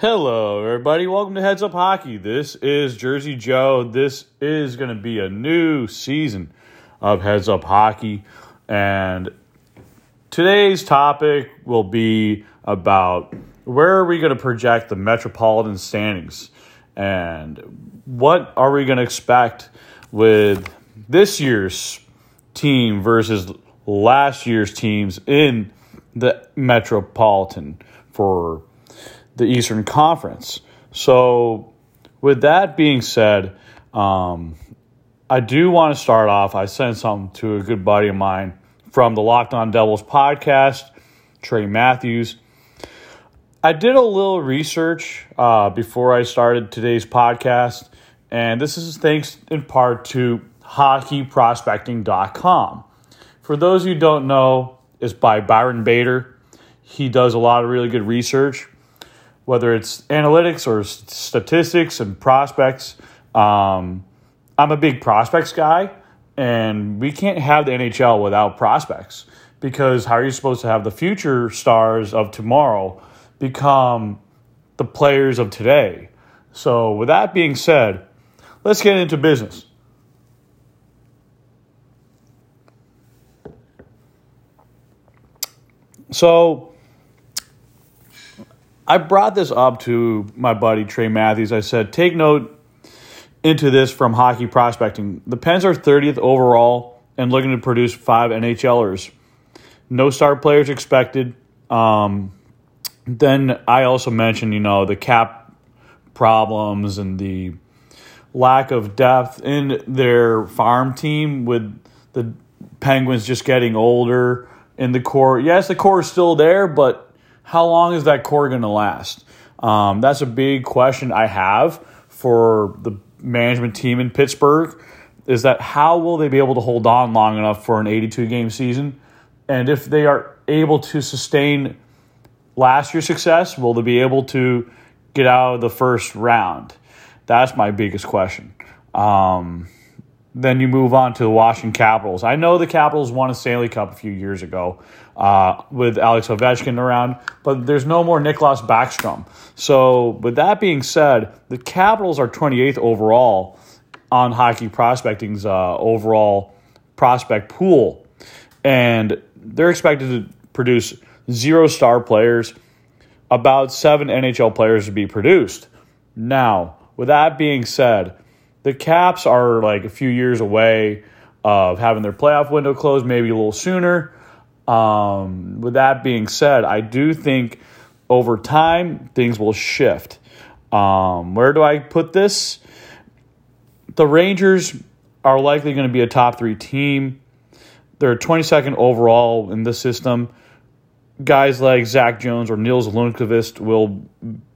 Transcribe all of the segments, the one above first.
Hello, everybody. Welcome to Heads Up Hockey. This is Jersey Joe. This is going to be a new season of Heads Up Hockey. And today's topic will be about where are we going to project the Metropolitan standings and what are we going to expect with this year's team versus last year's teams in the Metropolitan for the Eastern Conference. So, with that being said, um, I do want to start off. I sent something to a good buddy of mine from the Locked On Devils podcast, Trey Matthews. I did a little research uh, before I started today's podcast, and this is thanks in part to hockeyprospecting.com. For those who don't know, it's by Byron Bader. He does a lot of really good research whether it's analytics or statistics and prospects. Um, I'm a big prospects guy, and we can't have the NHL without prospects because how are you supposed to have the future stars of tomorrow become the players of today? So, with that being said, let's get into business. So, I brought this up to my buddy Trey Matthews. I said, take note into this from hockey prospecting. The Pens are 30th overall and looking to produce five NHLers. No star players expected. Um, then I also mentioned, you know, the cap problems and the lack of depth in their farm team with the Penguins just getting older in the core. Yes, the core is still there, but how long is that core going to last? Um, that's a big question I have for the management team in Pittsburgh. Is that how will they be able to hold on long enough for an 82 game season? And if they are able to sustain last year's success, will they be able to get out of the first round? That's my biggest question. Um, then you move on to the Washington Capitals. I know the Capitals won a Stanley Cup a few years ago uh, with Alex Ovechkin around, but there's no more Nicklas Backstrom. So, with that being said, the Capitals are 28th overall on Hockey Prospecting's uh, overall prospect pool, and they're expected to produce zero star players, about seven NHL players to be produced. Now, with that being said, the Caps are like a few years away of having their playoff window closed, maybe a little sooner. Um, with that being said, I do think over time things will shift. Um, where do I put this? The Rangers are likely going to be a top three team. They're 22nd overall in the system. Guys like Zach Jones or Nils Lundkvist will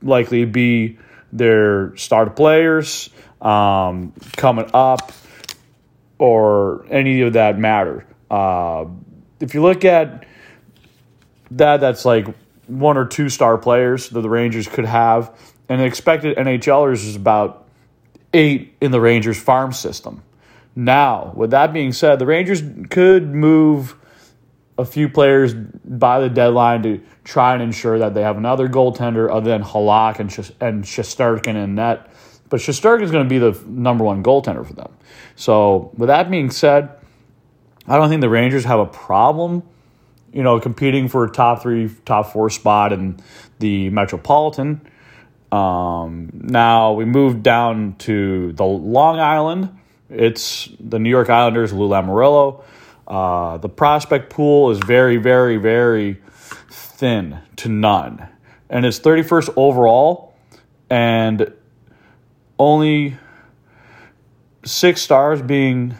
likely be their star players um, coming up or any of that matter. Uh, if you look at that, that's like one or two star players that the Rangers could have, and expected NHLers is about eight in the Rangers farm system. Now, with that being said, the Rangers could move a few players by the deadline to try and ensure that they have another goaltender other than Halak and Sh- and net but Shesterkin is going to be the number one goaltender for them. So, with that being said, I don't think the Rangers have a problem, you know, competing for a top three, top four spot in the Metropolitan. Um, now we move down to the Long Island. It's the New York Islanders, Lou Lamoriello. Uh, the prospect pool is very, very, very thin to none. And it's 31st overall. And only six stars being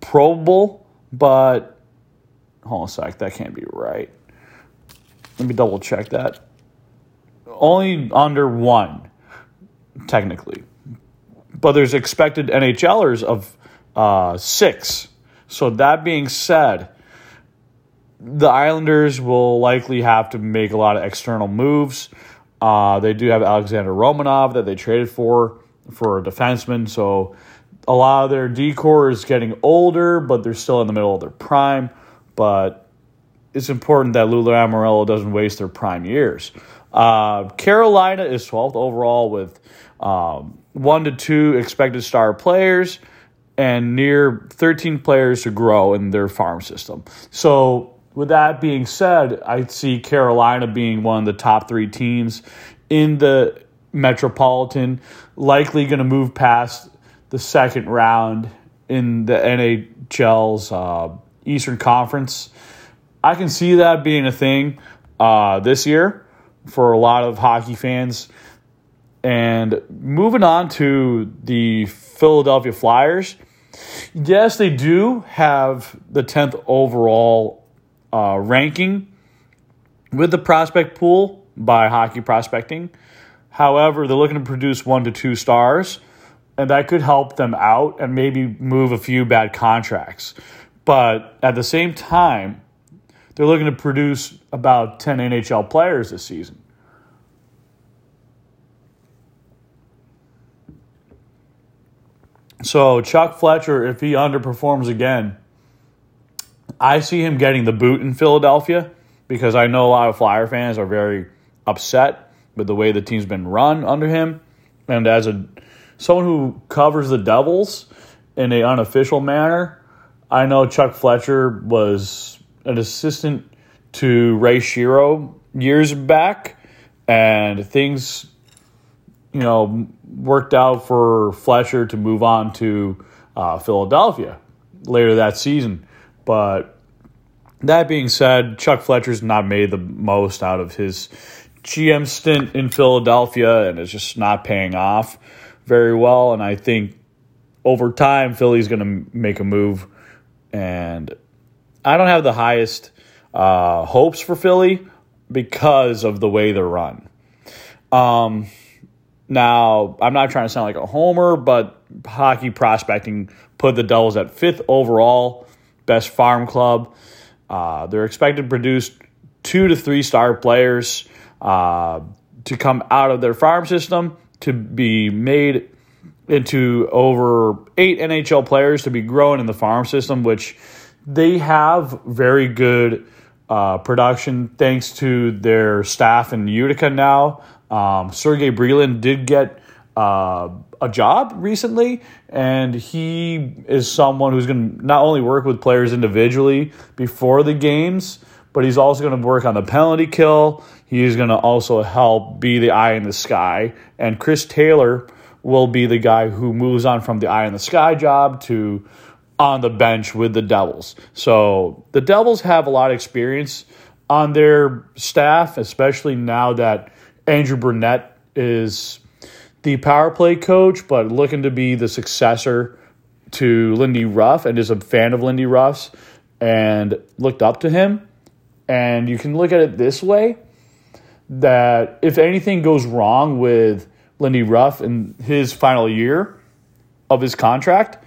probable, but hold on a sec, that can't be right. Let me double check that. Only under one, technically. But there's expected NHLers of uh, six. So that being said, the Islanders will likely have to make a lot of external moves. Uh, they do have Alexander Romanov that they traded for for a defenseman. So a lot of their decor is getting older, but they're still in the middle of their prime. But it's important that Lula Lamoriello doesn't waste their prime years. Uh, Carolina is 12th overall with um, one to two expected star players and near 13 players to grow in their farm system. So, with that being said, I see Carolina being one of the top three teams in the Metropolitan, likely going to move past the second round in the NHL's uh, Eastern Conference. I can see that being a thing uh, this year for a lot of hockey fans. And moving on to the Philadelphia Flyers, yes, they do have the 10th overall uh, ranking with the prospect pool by Hockey Prospecting. However, they're looking to produce one to two stars, and that could help them out and maybe move a few bad contracts. But at the same time, they're looking to produce about 10 NHL players this season. So, Chuck Fletcher, if he underperforms again, I see him getting the boot in Philadelphia because I know a lot of Flyer fans are very upset with the way the team's been run under him. And as a someone who covers the Devils in an unofficial manner, I know Chuck Fletcher was an assistant to Ray Shero years back, and things, you know, worked out for Fletcher to move on to uh, Philadelphia later that season. But that being said, Chuck Fletcher's not made the most out of his GM stint in Philadelphia, and it's just not paying off very well. And I think over time, Philly's going to make a move and I don't have the highest uh, hopes for Philly because of the way they're run. Um, now, I'm not trying to sound like a homer, but hockey prospecting put the Devils at fifth overall, best farm club. Uh, they're expected to produce two to three star players uh, to come out of their farm system to be made into over eight NHL players to be grown in the farm system, which they have very good uh, production thanks to their staff in Utica now. Um, Sergey Brylin did get uh, a job recently, and he is someone who's going to not only work with players individually before the games, but he's also going to work on the penalty kill. He's going to also help be the eye in the sky. And Chris Taylor will be the guy who moves on from the eye in the sky job to on the bench with the Devils. So the Devils have a lot of experience on their staff, especially now that Andrew Brunette is the power play coach, but looking to be the successor to Lindy Ruff and is a fan of Lindy Ruff's and looked up to him. And you can look at it this way that if anything goes wrong with Lindy Ruff in his final year of his contract,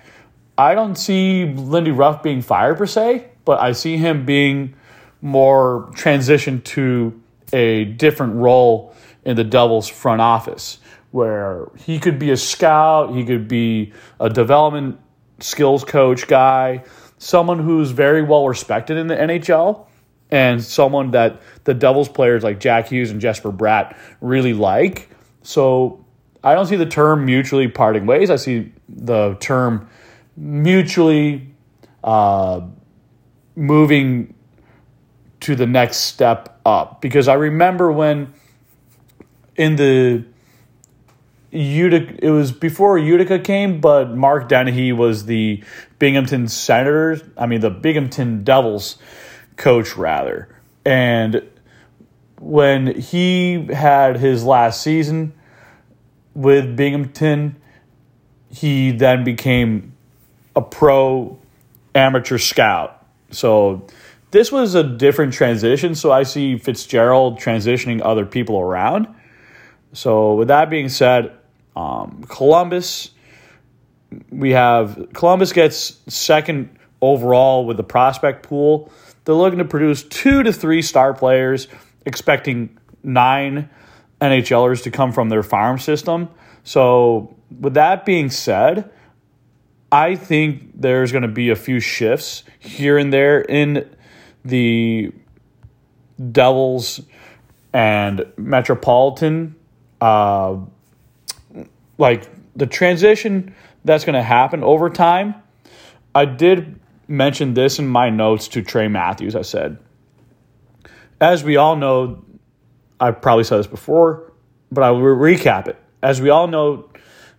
I don't see Lindy Ruff being fired per se, but I see him being more transitioned to a different role in the Devils front office where he could be a scout, he could be a development skills coach guy, someone who's very well respected in the NHL and someone that the Devils players like Jack Hughes and Jesper Bratt really like. So I don't see the term mutually parting ways. I see the term mutually uh, moving to the next step up. Because I remember when in the Utica, it was before Utica came, but Mark Dennehy was the Binghamton Senators, I mean, the Binghamton Devils coach, rather. And when he had his last season with Binghamton, he then became a pro amateur scout. So this was a different transition. So I see Fitzgerald transitioning other people around. So with that being said, um, Columbus, we have Columbus gets second overall with the prospect pool. They're looking to produce two to three star players, expecting nine NHLers to come from their farm system. So with that being said, I think there's going to be a few shifts here and there in the Devils and Metropolitan, uh, like the transition that's going to happen over time. I did mention this in my notes to Trey Matthews. I said, as we all know, I probably said this before, but I will recap it. As we all know,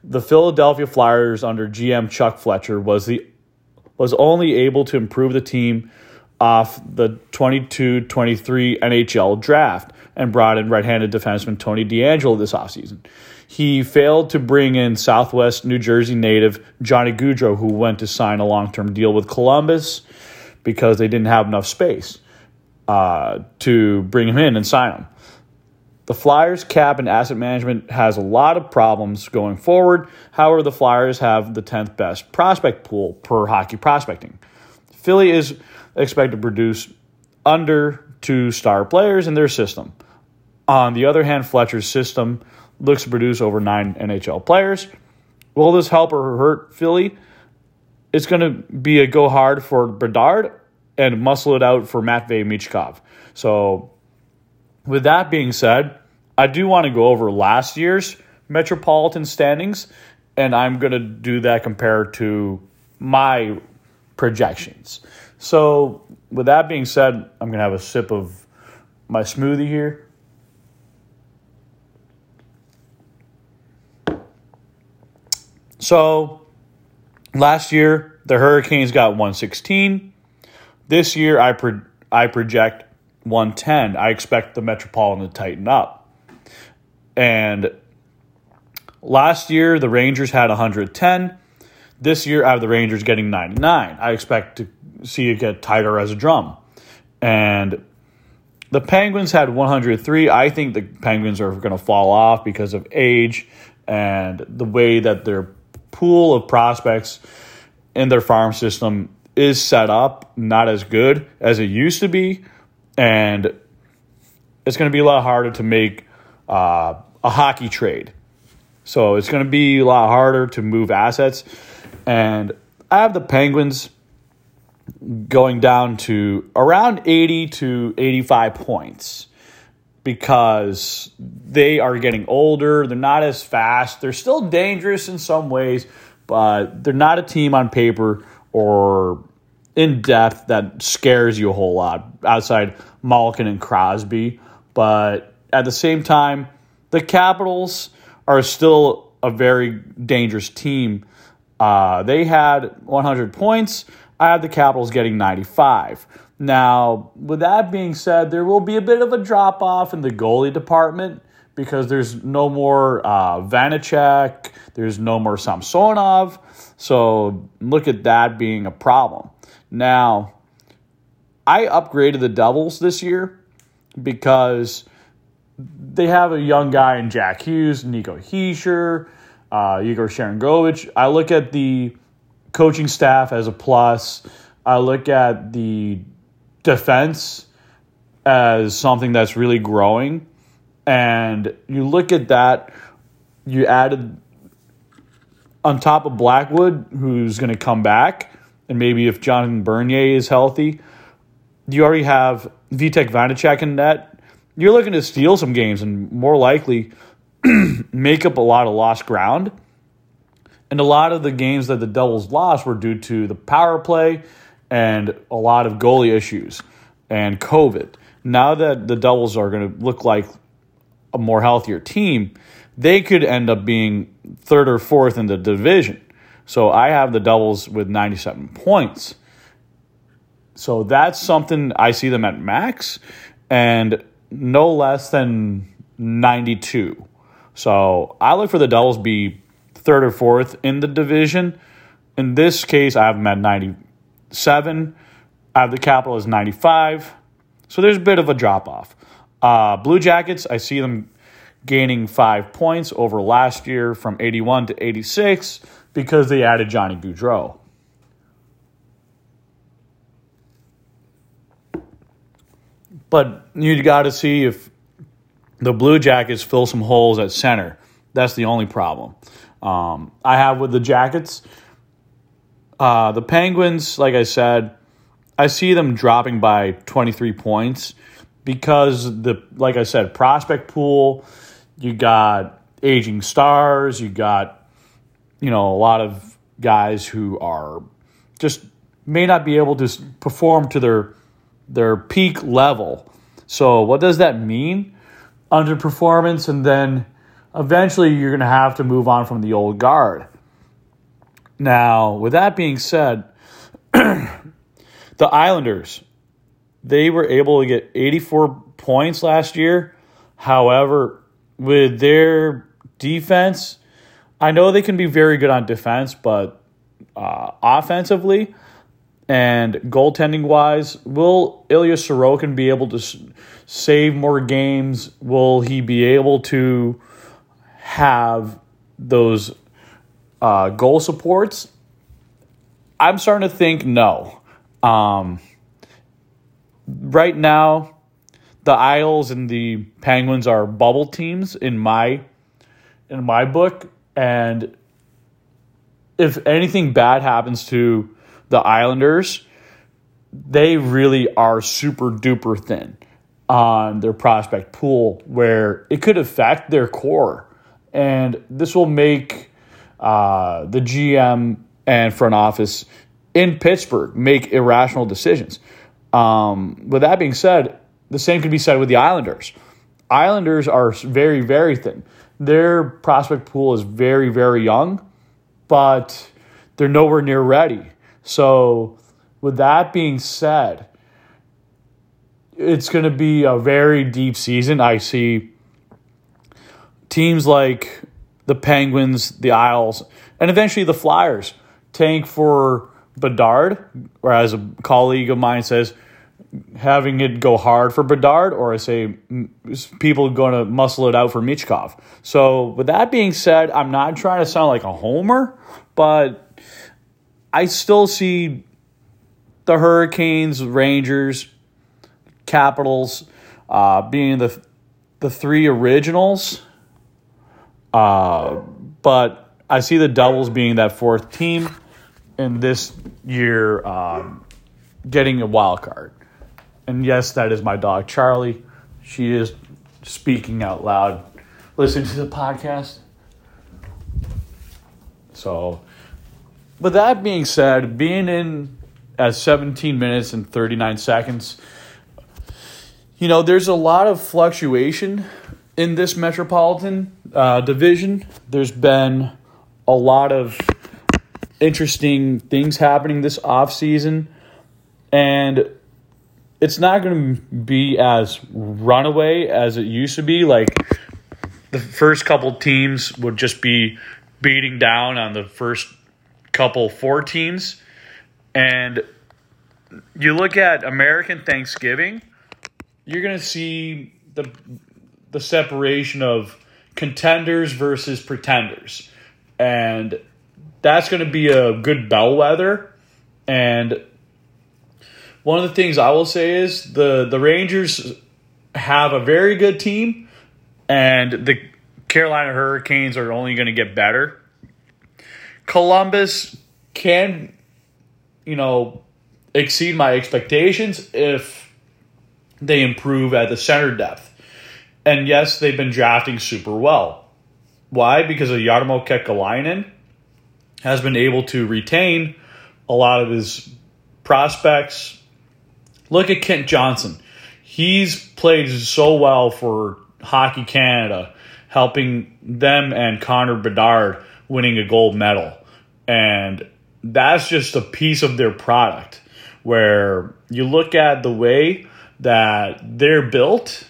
the Philadelphia Flyers under GM Chuck Fletcher was the was only able to improve the team off the 22-23 NHL draft and brought in right-handed defenseman Tony DeAngelo this offseason. He failed to bring in Southwest New Jersey native Johnny Gaudreau, who went to sign a long-term deal with Columbus because they didn't have enough space uh, to bring him in and sign him. The Flyers cap and asset management has a lot of problems going forward. However, the Flyers have the 10th best prospect pool per hockey prospecting. Philly is expected to produce under two star players in their system. On the other hand, Fletcher's system looks to produce over nine NHL players. Will this help or hurt Philly? It's going to be a go hard for Bedard and muscle it out for Matvey Michkov. So with that being said, I do want to go over last year's Metropolitan standings, and I'm going to do that compared to my projections. So, with that being said, I'm going to have a sip of my smoothie here. So, last year, the Hurricanes got 116. This year, I, pro- I project 110. I expect the Metropolitan to tighten up. And last year, the Rangers had 110. This year, I have the Rangers getting 99. I expect to see it get tighter as a drum. And the Penguins had 103. I think the Penguins are going to fall off because of age and the way that their pool of prospects in their farm system is set up, not as good as it used to be and it's going to be a lot harder to make uh, a hockey trade. So it's going to be a lot harder to move assets. And I have the Penguins going down to around 80 to 85 points because they are getting older. They're not as fast. They're still dangerous in some ways, but they're not a team on paper or in depth that scares you a whole lot outside Malkin and Crosby. But at the same time, the Capitals are still a very dangerous team. Uh, they had 100 points. I have the Capitals getting 95. Now, with that being said, there will be a bit of a drop off in the goalie department because there's no more uh, Vanecek, there's no more Samsonov. So look at that being a problem. Now, I upgraded the Devils this year because they have a young guy in Jack Hughes, Nico Hischier, uh, Igor Sharangovich. I look at the coaching staff as a plus. I look at the defense as something that's really growing. And you look at that, you added on top of Blackwood, who's going to come back and maybe if Jonathan Bernier is healthy, you already have Vitek Vanecek in net. You're looking to steal some games and more likely make up a lot of lost ground. And a lot of the games that the Devils lost were due to the power play and a lot of goalie issues and COVID. Now that the Devils are going to look like a more healthier team, they could end up being third or fourth in the division. So I have the Devils with 97 points. So that's something I see them at max and no less than 92. So I look for the Devils be third or fourth in the division. In this case, I have them at 97. I have the Capital as 95. So there's a bit of a drop off. Uh, Blue Jackets, I see them gaining five points over last year from 81 to 86 because they added Johnny Gaudreau. But you got to see if the Blue Jackets fill some holes at center. That's the only problem um, I have with the Jackets. Uh, the Penguins, like I said, I see them dropping by 23 points. because the like I said, prospect pool, you got aging stars, you got you know a lot of guys who are just may not be able to perform to their their peak level. So what does that mean? Underperformance and then eventually you're going to have to move on from the old guard. Now, with that being said, the Islanders they were able to get 84 points last year. However, with their defense, I know they can be very good on defense, but uh, offensively and goaltending wise, will Ilya Sorokin be able to save more games? Will he be able to have those uh, goal supports? I'm starting to think no. Um, right now, the Isles and the Penguins are bubble teams in my in my book, and if anything bad happens to the Islanders, they really are super duper thin on their prospect pool, where it could affect their core, and this will make uh, the GM and front office in Pittsburgh make irrational decisions. Um, with that being said, the same could be said with the Islanders. Islanders are very, very thin. Their prospect pool is very, very young, but they're nowhere near ready. So, with that being said, it's going to be a very deep season. I see teams like the Penguins, the Isles, and eventually the Flyers tank for Bedard, or as a colleague of mine says having it go hard for Bedard, or I say people going to muscle it out for Michkov. So, with that being said, I'm not trying to sound like a homer, but I still see the Hurricanes, Rangers, Capitals uh, being the the three originals. Uh, but I see the Devils being that fourth team, and this year um, getting a wild card. And yes, that is my dog, Charlie. She is speaking out loud. Listen to the podcast. So, with that being said, being in at 17 minutes and 39 seconds, you know, there's a lot of fluctuation in this metropolitan uh, division. There's been a lot of interesting things happening this off season, and it's not going to be as runaway as it used to be. Like the first couple teams would just be beating down on the first couple four teams. And you look at American Thanksgiving, you're going to see the the separation of contenders versus pretenders. And that's going to be a good bellwether and one of the things I will say is the the Rangers have a very good team, and the Carolina Hurricanes are only going to get better. Columbus can, you know, exceed my expectations if they improve at the center depth. And yes, they've been drafting super well. Why? Because of Jarmo Kekalainen has been able to retain a lot of his prospects, Look at Kent Johnson. He's played so well for Hockey Canada, helping them and Connor Bedard winning a gold medal. And that's just a piece of their product where you look at the way that they're built.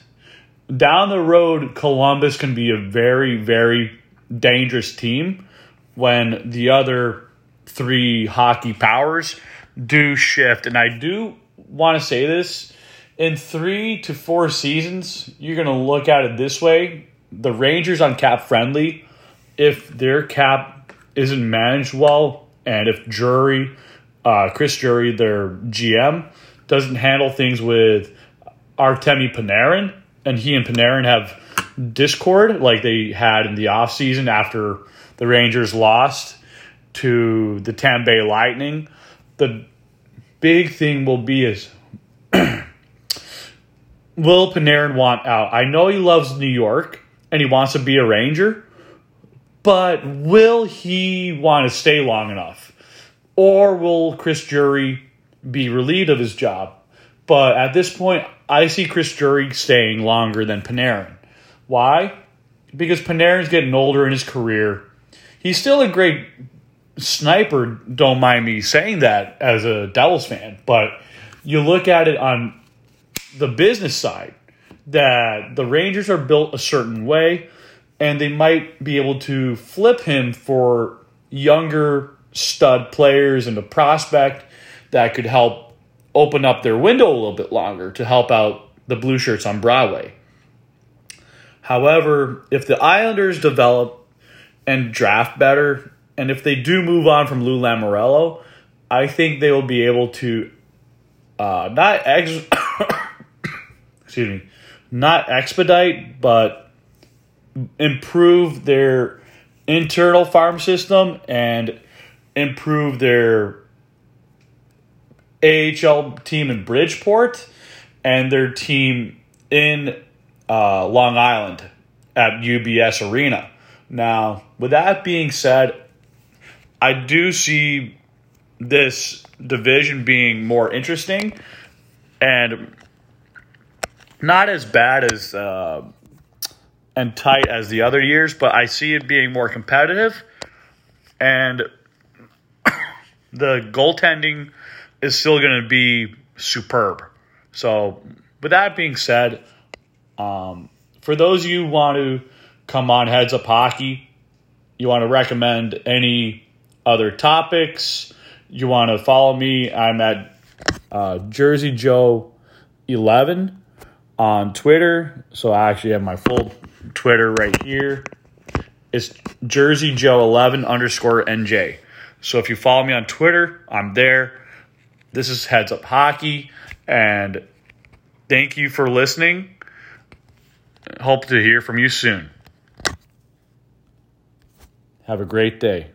Down the road, Columbus can be a very, very dangerous team when the other three hockey powers do shift. And I do want to say this in three to four seasons, you're going to look at it this way. The Rangers on cap friendly, if their cap isn't managed well, and if Drury, uh, Chris Drury, their GM, doesn't handle things with Artemi Panarin, and he and Panarin have discord like they had in the offseason after the Rangers lost to the Tampa Bay Lightning, the big thing will be is will Panarin want out? I know he loves New York and he wants to be a Ranger, but will he want to stay long enough? Or will Chris Drury be relieved of his job? But at this point, I see Chris Drury staying longer than Panarin. Why? Because Panarin's getting older in his career. He's still a great sniper, don't mind me saying that as a Devils fan, but you look at it on the business side that the Rangers are built a certain way and they might be able to flip him for younger stud players and a prospect that could help open up their window a little bit longer to help out the blue shirts on Broadway. However, if the Islanders develop and draft better, and if they do move on from Lou Lamoriello, I think they will be able to uh, not ex- excuse me, not expedite, but improve their internal farm system and improve their AHL team in Bridgeport and their team in uh, Long Island at UBS Arena. Now, with that being said, I do see this division being more interesting and not as bad as uh, and tight as the other years, but I see it being more competitive and the goaltending is still going to be superb. So, with that being said, um, for those of you who want to come on Heads Up Hockey, you want to recommend any other topics, you want to follow me, I'm at uh, Jersey Joe 11 on Twitter. So I actually have my full Twitter right here. It's Jersey Joe 11 underscore NJ. So if you follow me on Twitter, I'm there. This is Heads Up Hockey, and thank you for listening. Hope to hear from you soon. Have a great day.